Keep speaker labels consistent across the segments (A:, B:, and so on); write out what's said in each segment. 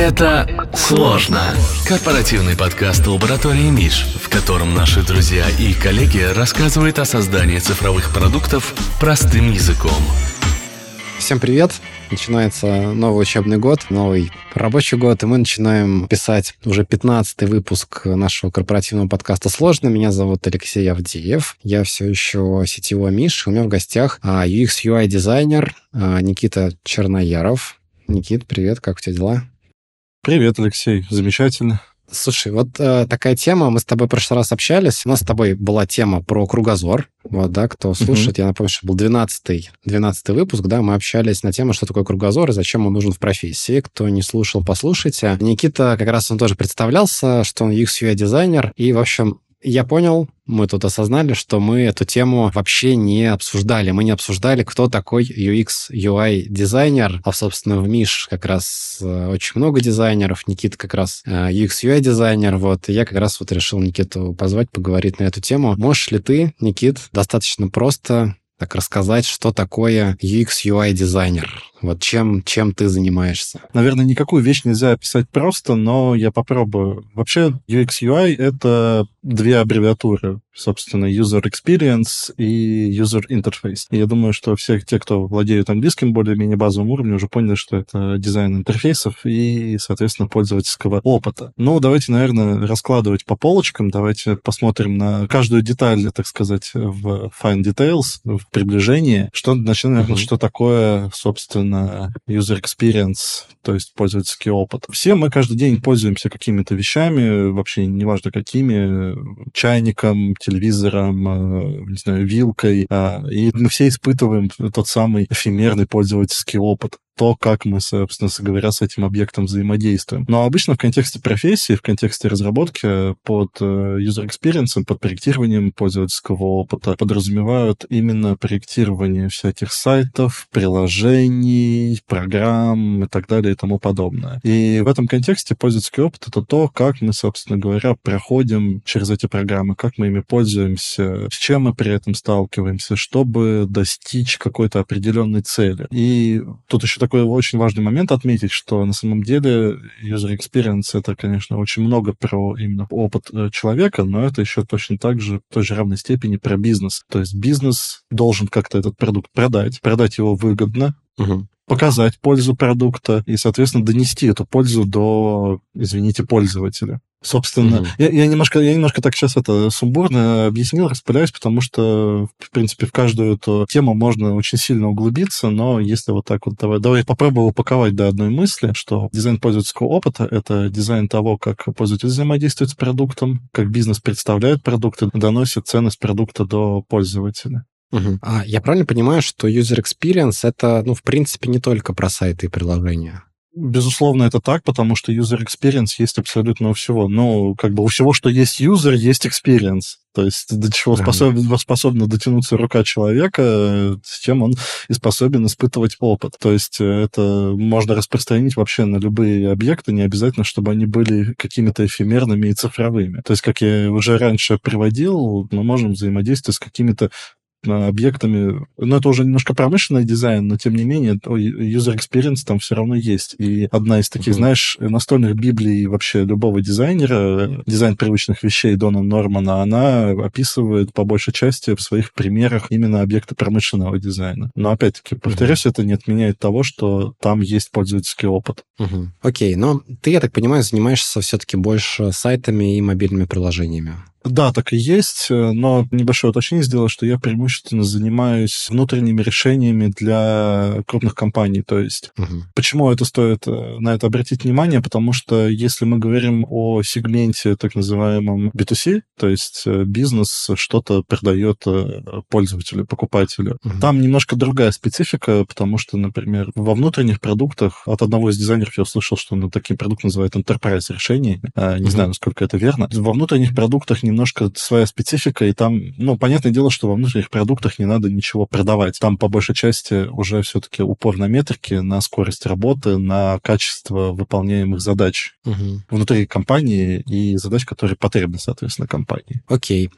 A: Это сложно. Корпоративный подкаст лаборатории Миш, в котором наши друзья и коллеги рассказывают о создании цифровых продуктов простым языком.
B: Всем привет! Начинается новый учебный год, новый рабочий год, и мы начинаем писать уже 15-й выпуск нашего корпоративного подкаста «Сложно». Меня зовут Алексей Авдеев. Я все еще сетевой Миш. У меня в гостях а, UX UI дизайнер а, Никита Чернояров. Никит, привет, как у тебя дела?
C: Привет, Алексей, замечательно.
B: Слушай, вот э, такая тема, мы с тобой в прошлый раз общались, у нас с тобой была тема про кругозор, вот, да, кто слушает, uh-huh. я напомню, что был 12-й, 12 выпуск, да, мы общались на тему, что такое кругозор и зачем он нужен в профессии. Кто не слушал, послушайте. Никита как раз он тоже представлялся, что он UX UI-дизайнер, и, в общем, я понял, мы тут осознали, что мы эту тему вообще не обсуждали. Мы не обсуждали, кто такой UX, UI дизайнер. А, собственно, в Миш как раз э, очень много дизайнеров. Никита как раз э, UX, UI дизайнер. Вот. И я как раз вот решил Никиту позвать поговорить на эту тему. Можешь ли ты, Никит, достаточно просто так рассказать, что такое UX, UI дизайнер? Вот чем, чем ты занимаешься?
C: Наверное, никакую вещь нельзя описать просто, но я попробую. Вообще, UX, UI — это две аббревиатуры, собственно, User Experience и User Interface. И я думаю, что все те, кто владеют английским более-менее базовым уровнем, уже поняли, что это дизайн интерфейсов и, соответственно, пользовательского опыта. Ну, давайте, наверное, раскладывать по полочкам. Давайте посмотрим на каждую деталь, так сказать, в Fine Details, в приближении. Что, начнем, наверное, mm-hmm. что такое, собственно, на user experience, то есть пользовательский опыт. Все мы каждый день пользуемся какими-то вещами, вообще неважно какими, чайником, телевизором, э, не знаю, вилкой, а, и мы все испытываем тот самый эфемерный пользовательский опыт то, как мы, собственно говоря, с этим объектом взаимодействуем. Но обычно в контексте профессии, в контексте разработки под э, user experience, под проектированием пользовательского опыта подразумевают именно проектирование всяких сайтов, приложений, программ и так далее и тому подобное. И в этом контексте пользовательский опыт — это то, как мы, собственно говоря, проходим через эти программы, как мы ими пользуемся, с чем мы при этом сталкиваемся, чтобы достичь какой-то определенной цели. И тут еще такой очень важный момент отметить, что на самом деле user experience это, конечно, очень много про именно опыт э, человека, но это еще точно так же в той же равной степени про бизнес. То есть бизнес должен как-то этот продукт продать, продать его выгодно, угу показать пользу продукта и, соответственно, донести эту пользу до, извините, пользователя. Собственно, mm-hmm. я, я немножко, я немножко так сейчас это сумбурно объяснил, распыляюсь, потому что, в принципе, в каждую эту тему можно очень сильно углубиться, но если вот так вот, давай, давай попробую упаковать до одной мысли, что дизайн пользовательского опыта — это дизайн того, как пользователь взаимодействует с продуктом, как бизнес представляет продукты, доносит ценность продукта до пользователя.
B: Угу. А я правильно понимаю, что user experience это, ну, в принципе, не только про сайты и приложения?
C: Безусловно, это так, потому что user experience есть абсолютно у всего. Ну, как бы у всего, что есть user, есть experience. То есть до чего способна, способна дотянуться рука человека, с чем он и способен испытывать опыт. То есть это можно распространить вообще на любые объекты, не обязательно, чтобы они были какими-то эфемерными и цифровыми. То есть, как я уже раньше приводил, мы можем взаимодействовать с какими-то объектами. Ну, это уже немножко промышленный дизайн, но тем не менее, user experience там все равно есть. И одна из таких, mm-hmm. знаешь, настольных библий вообще любого дизайнера, дизайн привычных вещей Дона Нормана, она описывает по большей части в своих примерах именно объекты промышленного дизайна. Но опять-таки, повторюсь, mm-hmm. это не отменяет того, что там есть пользовательский опыт.
B: Mm-hmm. Окей, но ты, я так понимаю, занимаешься все-таки больше сайтами и мобильными приложениями.
C: Да, так и есть, э, но небольшое уточнение сделал, что я преимущественно занимаюсь внутренними решениями для крупных компаний. То есть, угу. почему это стоит э, на это обратить внимание? Потому что если мы говорим о сегменте так называемом B2C, то есть э, бизнес что-то продает пользователю, покупателю, угу. там немножко другая специфика, потому что, например, во внутренних продуктах от одного из дизайнеров я услышал, что он такие продукты называют enterprise решениями. Не угу. знаю, насколько это верно. Во внутренних продуктах немножко своя специфика, и там, ну, понятное дело, что во внутренних продуктах не надо ничего продавать. Там, по большей части, уже все-таки упор на метрики, на скорость работы, на качество выполняемых задач угу. внутри компании и задач, которые потребны, соответственно, компании.
B: Окей.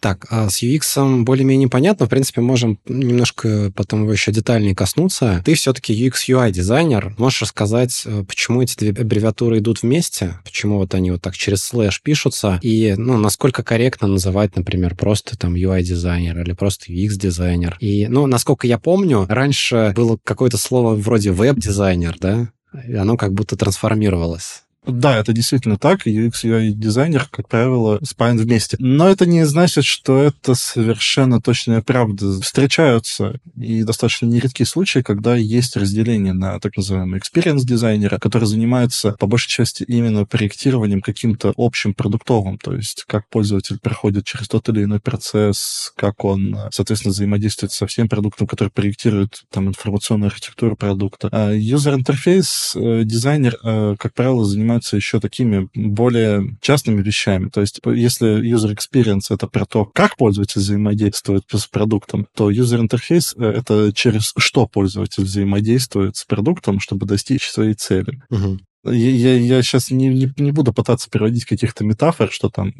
B: Так, а с UX более-менее понятно. В принципе, можем немножко потом его еще детальнее коснуться. Ты все-таки UX-UI дизайнер. Можешь рассказать, э, почему эти две аббревиатуры идут вместе? Почему вот они вот так через слэш пишутся? И, ну, насколько корректно называть, например, просто там UI-дизайнер или просто UX-дизайнер? И, ну, насколько я помню, раньше было какое-то слово вроде веб-дизайнер, да? И оно как будто трансформировалось.
C: Да, это действительно так. UX UI дизайнер, как правило, спаян вместе. Но это не значит, что это совершенно точная правда. Встречаются и достаточно нередкие случаи, когда есть разделение на так называемый experience дизайнера, который занимается по большей части именно проектированием каким-то общим продуктовым, то есть как пользователь проходит через тот или иной процесс, как он, соответственно, взаимодействует со всем продуктом, который проектирует там информационную архитектуру продукта. А interface э, дизайнер, э, как правило, занимается занимаются еще такими более частными вещами. То есть, если user experience — это про то, как пользователь взаимодействует с продуктом, то user interface — это через что пользователь взаимодействует с продуктом, чтобы достичь своей цели. Угу. Я, я, я сейчас не, не, не буду пытаться приводить каких-то метафор, что там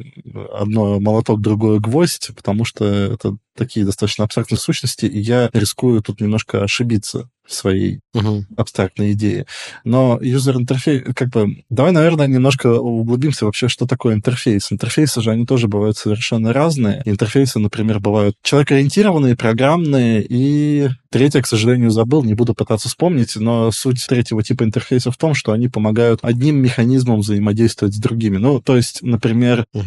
C: одно молоток, другое гвоздь, потому что это такие достаточно абстрактные сущности, и я рискую тут немножко ошибиться своей uh-huh. абстрактной идее. Но user интерфейс, как бы, давай, наверное, немножко углубимся вообще, что такое интерфейс. Интерфейсы же, они тоже бывают совершенно разные. Интерфейсы, например, бывают человекоориентированные, программные, и третье, к сожалению, забыл, не буду пытаться вспомнить, но суть третьего типа интерфейса в том, что они помогают одним механизмом взаимодействовать с другими. Ну, то есть, например, Э,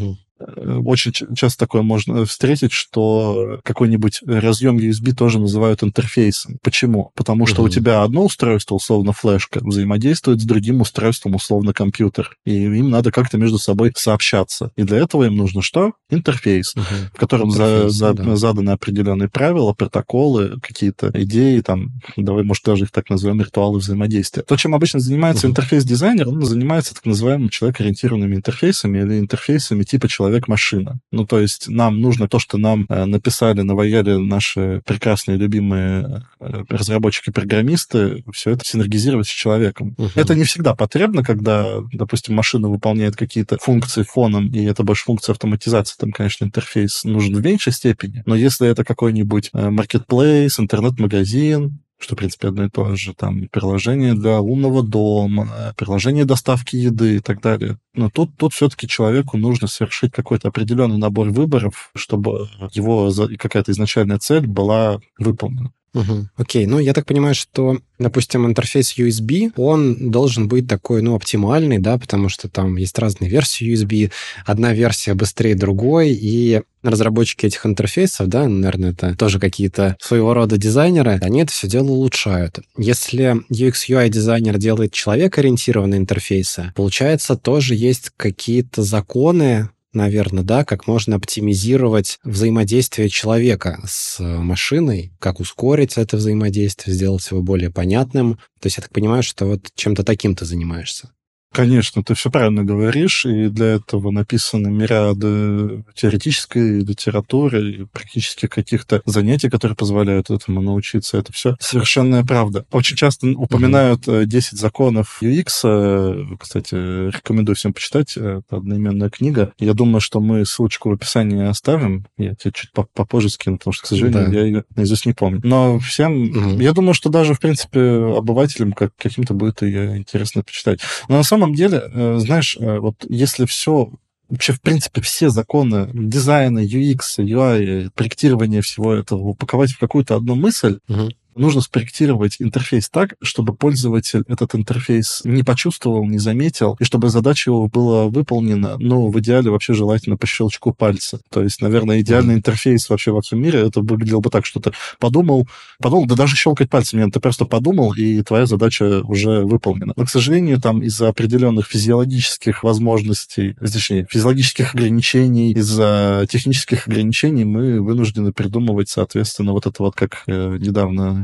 C: очень часто такое можно встретить, что какой-нибудь разъем USB тоже называют интерфейсом. Почему? Потому что угу. у тебя одно устройство, условно флешка, взаимодействует с другим устройством, условно компьютер. И им надо как-то между собой сообщаться. И для этого им нужно что? Интерфейс, угу. в котором интерфейс, за, за, да. заданы определенные правила, протоколы, какие-то идеи, там, давай, может, даже их так назовем, ритуалы взаимодействия. То, чем обычно занимается угу. интерфейс-дизайнер, он занимается так называемыми человек-ориентированными интерфейсами или интерфейсами типа человека человек-машина. Ну, то есть нам нужно то, что нам э, написали, наваяли наши прекрасные, любимые э, разработчики-программисты, все это синергизировать с человеком. Угу. Это не всегда потребно, когда, допустим, машина выполняет какие-то функции фоном, и это больше функция автоматизации, там, конечно, интерфейс нужен в меньшей степени. Но если это какой-нибудь э, marketplace, интернет-магазин, что, в принципе, одно и то же, там, приложение для умного дома, приложение доставки еды и так далее. Но тут, тут все-таки человеку нужно совершить какой-то определенный набор выборов, чтобы его какая-то изначальная цель была выполнена.
B: Угу. Окей, ну я так понимаю, что, допустим, интерфейс USB, он должен быть такой, ну, оптимальный, да, потому что там есть разные версии USB, одна версия быстрее другой, и разработчики этих интерфейсов, да, наверное, это тоже какие-то своего рода дизайнеры, они это все дело улучшают. Если UX UI дизайнер делает человек-ориентированные интерфейсы, получается, тоже есть какие-то законы, наверное, да, как можно оптимизировать взаимодействие человека с машиной, как ускорить это взаимодействие, сделать его более понятным. То есть я так понимаю, что вот чем-то таким ты занимаешься.
C: Конечно, ты все правильно говоришь, и для этого написаны мириады теоретической литературы и практически каких-то занятий, которые позволяют этому научиться. Это все совершенная правда. Очень часто упоминают mm-hmm. 10 законов UX. Э, кстати, рекомендую всем почитать. Это одноименная книга. Я думаю, что мы ссылочку в описании оставим. Я тебе чуть попозже скину, потому что, к сожалению, да. я ее наизусть не помню. Но всем, mm-hmm. я думаю, что даже, в принципе, обывателям как, каким-то будет ее интересно почитать. Но на самом самом деле, э, знаешь, э, вот если все вообще, в принципе, все законы дизайна, UX, UI, проектирования всего этого упаковать в какую-то одну мысль, угу нужно спроектировать интерфейс так, чтобы пользователь этот интерфейс не почувствовал, не заметил, и чтобы задача его была выполнена, но в идеале вообще желательно по щелчку пальца. То есть, наверное, идеальный интерфейс вообще во всем мире, это выглядело бы так, что ты подумал, подумал, да даже щелкать пальцем нет, ты просто подумал, и твоя задача уже выполнена. Но, к сожалению, там из-за определенных физиологических возможностей, точнее, физиологических ограничений, из-за технических ограничений мы вынуждены придумывать, соответственно, вот это вот, как э, недавно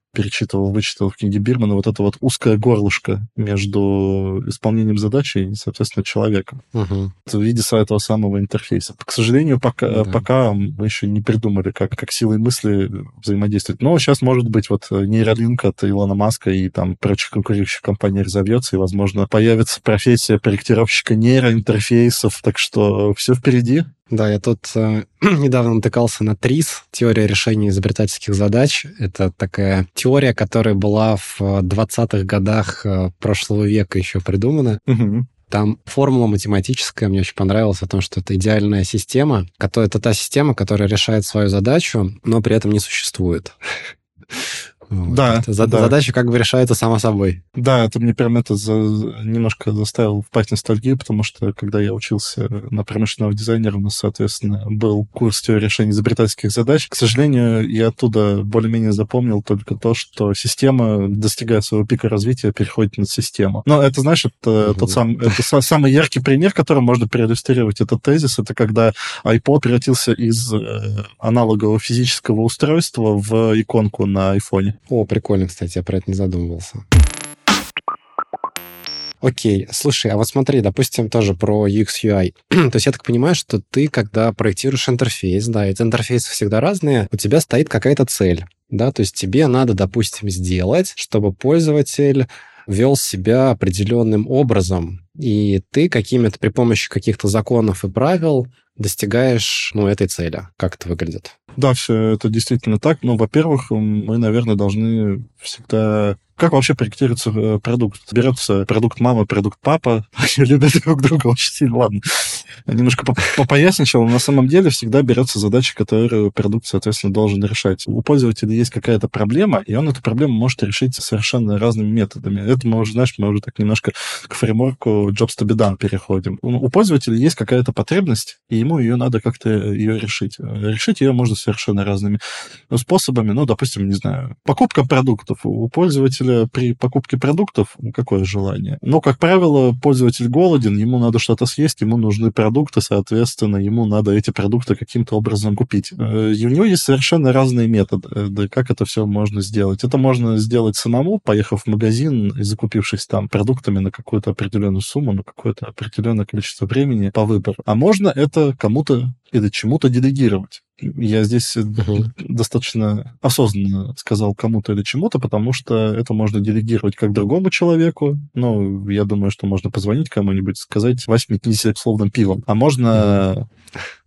C: перечитывал, вычитал в книге Бирмана, вот это вот узкое горлышко между исполнением задачи и, соответственно, человеком.
B: Угу.
C: в виде этого самого интерфейса. К сожалению, пока, да. пока мы еще не придумали, как, как силой мысли взаимодействовать. Но сейчас, может быть, вот нейролинк от Илона Маска и там прочих конкурирующих компаний разовьется, и, возможно, появится профессия проектировщика нейроинтерфейсов. Так что все впереди.
B: Да, я тут э, недавно натыкался на ТРИС, теория решения изобретательских задач. Это такая теория, которая была в 20-х годах э, прошлого века еще придумана.
C: Угу.
B: Там формула математическая, мне очень понравилась, о том, что это идеальная система, которая, это та система, которая решает свою задачу, но при этом не существует.
C: Да,
B: это, да. Задача как бы решается сама собой.
C: Да, это мне прям это за, немножко заставил впасть в ностальгию, потому что когда я учился на промышленного дизайнера, у нас, соответственно, был курс теории решения изобретательских задач. К сожалению, я оттуда более-менее запомнил только то, что система, достигая своего пика развития, переходит на систему. Но это, знаешь, это угу. тот сам, это самый яркий пример, которым можно проиллюстрировать этот тезис, это когда iPod превратился из э, аналогового физического устройства в иконку на айфоне.
B: О, прикольно, кстати, я про это не задумывался. Окей, слушай, а вот смотри, допустим, тоже про UX UI. То есть я так понимаю, что ты, когда проектируешь интерфейс, да, эти интерфейсы всегда разные, у тебя стоит какая-то цель, да, то есть тебе надо, допустим, сделать, чтобы пользователь вел себя определенным образом, и ты какими-то при помощи каких-то законов и правил достигаешь, ну, этой цели. Как это выглядит?
C: Да, все это действительно так. Ну, во-первых, мы, наверное, должны всегда как вообще проектируется э, продукт? Берется продукт мама, продукт папа, они любят друг друга очень сильно. Ладно, немножко попоясничал. На самом деле всегда берется задача, которую продукт, соответственно, должен решать. У пользователя есть какая-то проблема, и он эту проблему может решить совершенно разными методами. Это мы уже, знаешь, мы уже так немножко к фреймворку Jobs to be done переходим. У пользователя есть какая-то потребность, и ему ее надо как-то ее решить. Решить ее можно совершенно разными способами. Ну, допустим, не знаю, покупка продуктов. У пользователя пользователя при покупке продуктов какое желание? Но, как правило, пользователь голоден, ему надо что-то съесть, ему нужны продукты, соответственно, ему надо эти продукты каким-то образом купить. Э, и у него есть совершенно разные методы, э, как это все можно сделать. Это можно сделать самому, поехав в магазин и закупившись там продуктами на какую-то определенную сумму, на какое-то определенное количество времени по выбору. А можно это кому-то или чему-то делегировать. Я здесь uh-huh. достаточно осознанно сказал кому-то или чему-то, потому что это можно делегировать как другому человеку. Ну, я думаю, что можно позвонить кому-нибудь, сказать, возьми, неси словным пивом. А можно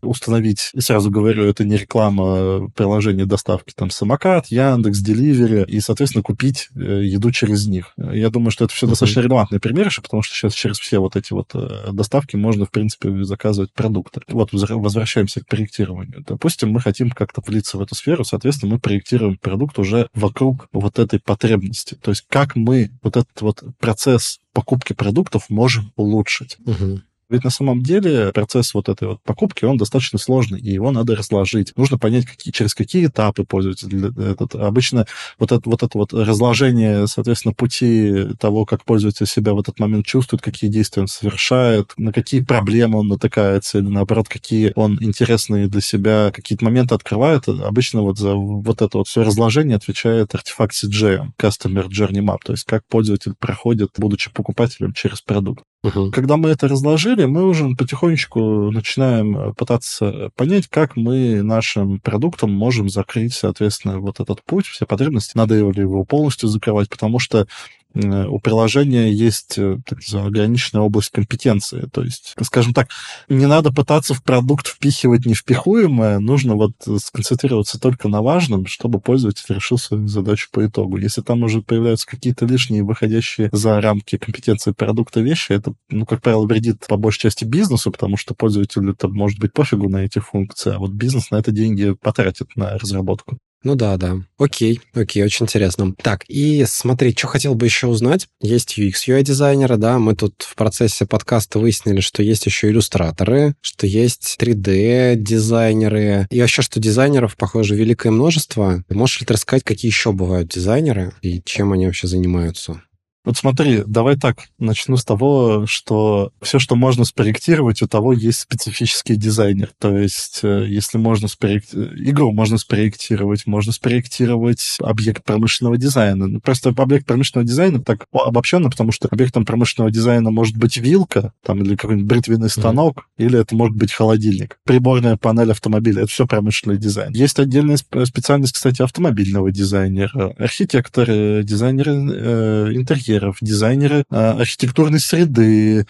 C: установить, и сразу говорю, это не реклама приложения доставки, там, самокат, Яндекс, Деливери, и, соответственно, купить э, еду через них. Я думаю, что это все достаточно релевантные примеры, потому что сейчас через все вот эти вот э, доставки можно, в принципе, заказывать продукты. Вот возвращаемся к проектированию. Допустим, мы хотим как-то влиться в эту сферу, соответственно, мы проектируем продукт уже вокруг вот этой потребности. То есть как мы вот этот вот процесс покупки продуктов можем улучшить.
B: Uh-huh.
C: Ведь на самом деле процесс вот этой вот покупки, он достаточно сложный, и его надо разложить. Нужно понять, какие, через какие этапы пользователь этот. Обычно вот это, вот это вот разложение, соответственно, пути того, как пользователь себя в этот момент чувствует, какие действия он совершает, на какие проблемы он натыкается, или наоборот, какие он интересные для себя какие-то моменты открывает. Обычно вот за вот это вот все разложение отвечает артефакт CGM, Customer Journey Map, то есть как пользователь проходит, будучи покупателем, через продукт.
B: Угу.
C: Когда мы это разложили, мы уже потихонечку начинаем э, пытаться понять, как мы нашим продуктом можем закрыть, соответственно, вот этот путь, все потребности. Надо ли его полностью закрывать, потому что у приложения есть э, так ограниченная область компетенции. То есть, скажем так, не надо пытаться в продукт впихивать невпихуемое, нужно вот сконцентрироваться только на важном, чтобы пользователь решил свою задачу по итогу. Если там уже появляются какие-то лишние, выходящие за рамки компетенции продукта вещи, это, ну, как правило, вредит по большей части бизнесу, потому что пользователю это может быть пофигу на эти функции, а вот бизнес на это деньги потратит на разработку.
B: Ну да, да. Окей, окей, очень интересно. Так, и смотри, что хотел бы еще узнать. Есть UX, UI-дизайнеры, да, мы тут в процессе подкаста выяснили, что есть еще иллюстраторы, что есть 3D-дизайнеры, и вообще, что дизайнеров, похоже, великое множество. Можешь ли ты рассказать, какие еще бывают дизайнеры и чем они вообще занимаются?
C: Вот смотри, давай так, начну с того, что все, что можно спроектировать, у того есть специфический дизайнер. То есть, э, если можно спроектировать... Игру можно спроектировать, можно спроектировать объект промышленного дизайна. Ну, просто объект промышленного дизайна так обобщенно, потому что объектом промышленного дизайна может быть вилка, там, или какой-нибудь бритвенный станок, mm-hmm. или это может быть холодильник. Приборная панель автомобиля — это все промышленный дизайн. Есть отдельная специальность, кстати, автомобильного дизайнера, архитекторы, дизайнеры э, интерьеров, дизайнеры э, архитектурной среды,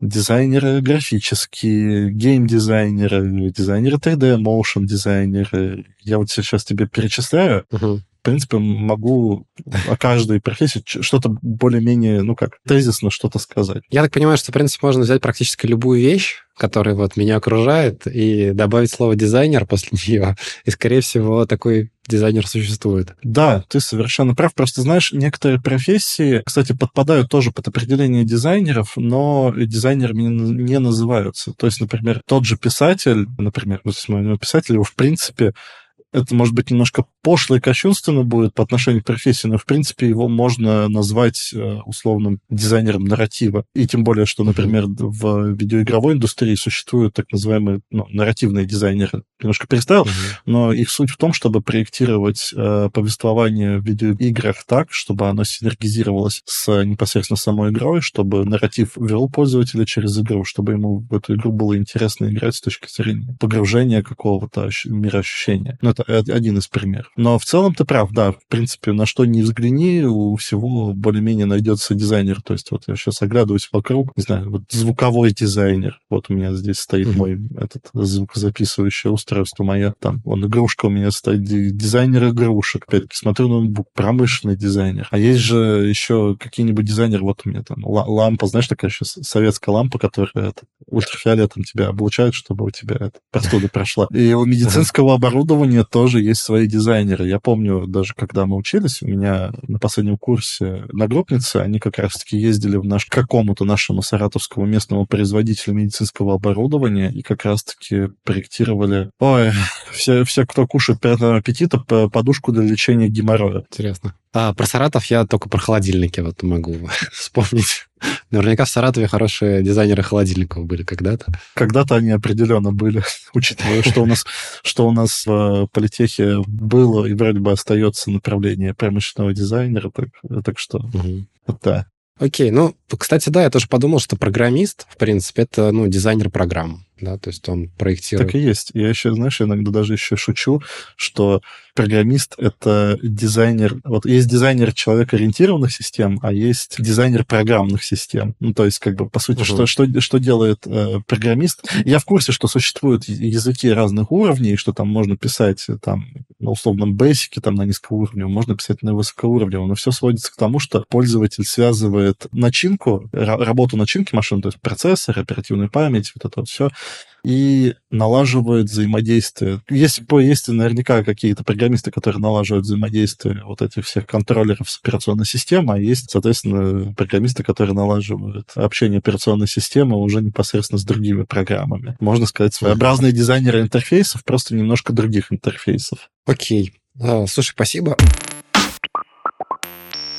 C: дизайнеры графические, гейм-дизайнеры, дизайнеры 3D, motion дизайнеры. Я вот сейчас тебе перечисляю. Uh-huh в принципе, могу о каждой профессии что-то более-менее, ну как, тезисно что-то сказать.
B: Я так понимаю, что, в принципе, можно взять практически любую вещь, которая вот меня окружает, и добавить слово «дизайнер» после нее. И, скорее всего, такой дизайнер существует.
C: Да, ты совершенно прав. Просто знаешь, некоторые профессии, кстати, подпадают тоже под определение дизайнеров, но дизайнерами не называются. То есть, например, тот же писатель, например, вот писатель его, в принципе, это может быть немножко пошло и кощунственно будет по отношению к профессии, но, в принципе, его можно назвать э, условным дизайнером нарратива. И тем более, что, например, в видеоигровой индустрии существуют так называемые ну, нарративные дизайнеры. Немножко переставил, uh-huh. но их суть в том, чтобы проектировать э, повествование в видеоиграх так, чтобы оно синергизировалось с непосредственно самой игрой, чтобы нарратив вел пользователя через игру, чтобы ему в эту игру было интересно играть с точки зрения погружения какого-то мироощущения. Ну, это один из примеров. Но в целом ты прав, да, в принципе, на что ни взгляни, у всего более-менее найдется дизайнер. То есть вот я сейчас оглядываюсь вокруг, не знаю, вот звуковой дизайнер. Вот у меня здесь стоит mm-hmm. мой этот звукозаписывающее устройство мое. Там, он игрушка у меня стоит, дизайнер игрушек. Опять-таки, смотрю ноутбук, промышленный дизайнер. А есть же еще какие-нибудь дизайнеры, вот у меня там лампа, знаешь, такая еще советская лампа, которая это, ультрафиолетом тебя облучает, чтобы у тебя это, простуда прошла. И у медицинского оборудования тоже есть свои дизайнеры. Я помню, даже когда мы учились, у меня на последнем курсе на группнице, они как раз-таки ездили в наш какому-то нашему саратовскому местному производителю медицинского оборудования и как раз-таки проектировали, ой, все, все кто кушает приятного аппетита, подушку для лечения геморроя.
B: Интересно. А, про Саратов я только про холодильники вот могу вспомнить. Наверняка в Саратове хорошие дизайнеры холодильников были когда-то.
C: Когда-то они определенно были, учитывая, что у нас, что у нас в политехе было и вроде бы остается направление промышленного дизайнера, так, так что угу. да.
B: Окей, ну, кстати, да, я тоже подумал, что программист, в принципе, это, ну, дизайнер программ да, то есть он проектирует.
C: Так и есть. Я еще, знаешь, иногда даже еще шучу, что программист — это дизайнер... Вот есть дизайнер человек-ориентированных систем, а есть дизайнер программных систем. Ну, то есть, как бы, по сути, угу. что, что, что делает э, программист? Я в курсе, что существуют языки разных уровней, что там можно писать там на условном бейсике, там на низкоуровневом, можно писать на высокоуровневом, но все сводится к тому, что пользователь связывает начинку, работу начинки машины, то есть процессор, оперативную память, вот это вот все, и налаживает взаимодействие. Есть, есть наверняка какие-то программисты, которые налаживают взаимодействие вот этих всех контроллеров с операционной системой, а есть, соответственно, программисты, которые налаживают общение операционной системы уже непосредственно с другими программами. Можно сказать, своеобразные дизайнеры интерфейсов, просто немножко других интерфейсов.
B: Окей. А, слушай, спасибо.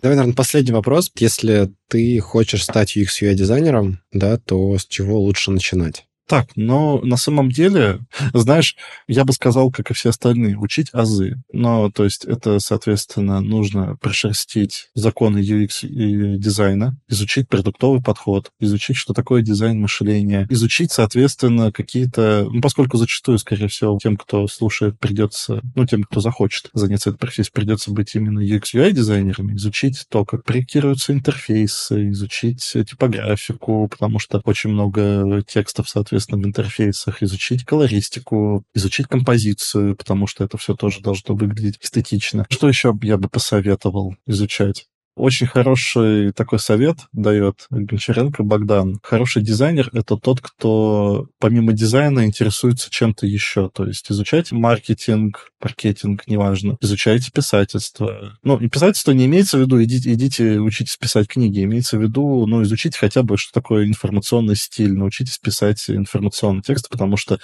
B: Давай, наверное, последний вопрос. Если ты хочешь стать UX-UI-дизайнером, да, то с чего лучше начинать?
C: Так, но на самом деле, знаешь, я бы сказал, как и все остальные, учить азы. Но, то есть, это, соответственно, нужно прошерстить законы UX и дизайна, изучить продуктовый подход, изучить, что такое дизайн мышления, изучить, соответственно, какие-то... Ну, поскольку зачастую, скорее всего, тем, кто слушает, придется... Ну, тем, кто захочет заняться этой профессией, придется быть именно UX-UI-дизайнерами, изучить то, как проектируются интерфейсы, изучить типографику, потому что очень много текстов, соответственно, соответственно, в интерфейсах, изучить колористику, изучить композицию, потому что это все тоже должно выглядеть эстетично. Что еще я бы посоветовал изучать? Очень хороший такой совет дает Гончаренко Богдан. Хороший дизайнер — это тот, кто помимо дизайна интересуется чем-то еще. То есть изучайте маркетинг, маркетинг, неважно. Изучайте писательство. Ну, и писательство не имеется в виду, идите, идите учитесь писать книги. Имеется в виду, ну, изучите хотя бы, что такое информационный стиль. Научитесь писать информационный текст, потому что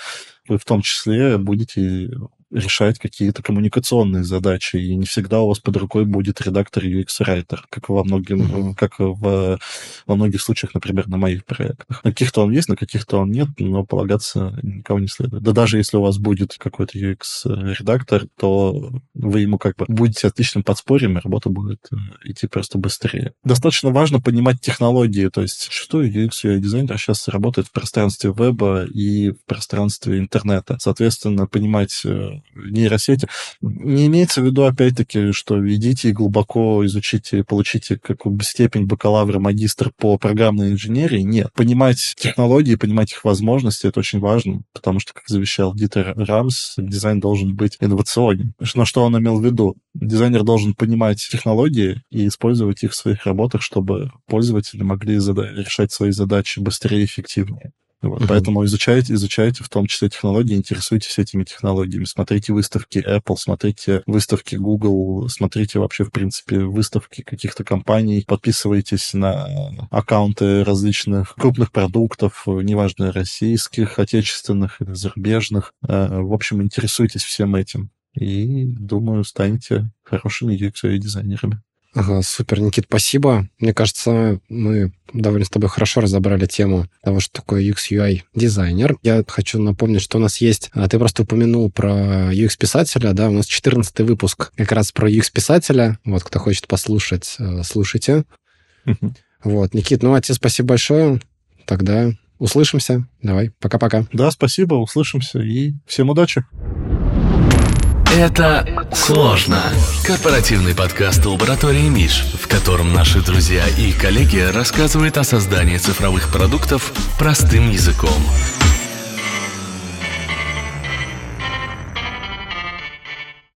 C: вы в том числе будете решать какие-то коммуникационные задачи, и не всегда у вас под рукой будет редактор UX-райтер, как во многих, mm-hmm. как в, во многих случаях, например, на моих проектах. На каких-то он есть, на каких-то он нет, но полагаться никого не следует. Да даже если у вас будет какой-то UX-редактор, то вы ему как бы будете отличным подспорьем, и работа будет э, идти просто быстрее. Достаточно важно понимать технологии, то есть что UX UI-дизайнер сейчас работает в пространстве веба и в пространстве интернета. Соответственно, понимать э, нейросети. Не имеется в виду, опять-таки, что идите и глубоко изучите, получите какую степень бакалавра, магистр по программной инженерии. Нет. Понимать технологии, понимать их возможности, это очень важно, потому что, как завещал Дитер Рамс, дизайн должен быть инновационен. Но что он имел в виду? Дизайнер должен понимать технологии и использовать их в своих работах, чтобы пользователи могли решать свои задачи быстрее и эффективнее. Вот, uh-huh. Поэтому изучайте, изучайте в том числе технологии, интересуйтесь этими технологиями. Смотрите выставки Apple, смотрите выставки Google, смотрите вообще, в принципе, выставки каких-то компаний, подписывайтесь на аккаунты различных крупных продуктов, неважно, российских, отечественных или зарубежных. Э, в общем, интересуйтесь всем этим. И, думаю, станете хорошими UX-дизайнерами.
B: Ага, супер, Никит, спасибо. Мне кажется, мы довольно с тобой хорошо разобрали тему того, что такое UX UI дизайнер. Я хочу напомнить, что у нас есть, а, ты просто упомянул про UX писателя, да, у нас 14 выпуск как раз про UX писателя. Вот, кто хочет послушать, э, слушайте. Вот, Никит, ну а тебе спасибо большое. Тогда услышимся. Давай, пока-пока.
C: Да, спасибо, услышимся и всем удачи.
A: Это сложно. Корпоративный подкаст лаборатории Миш, в котором наши друзья и коллеги рассказывают о создании цифровых продуктов простым языком.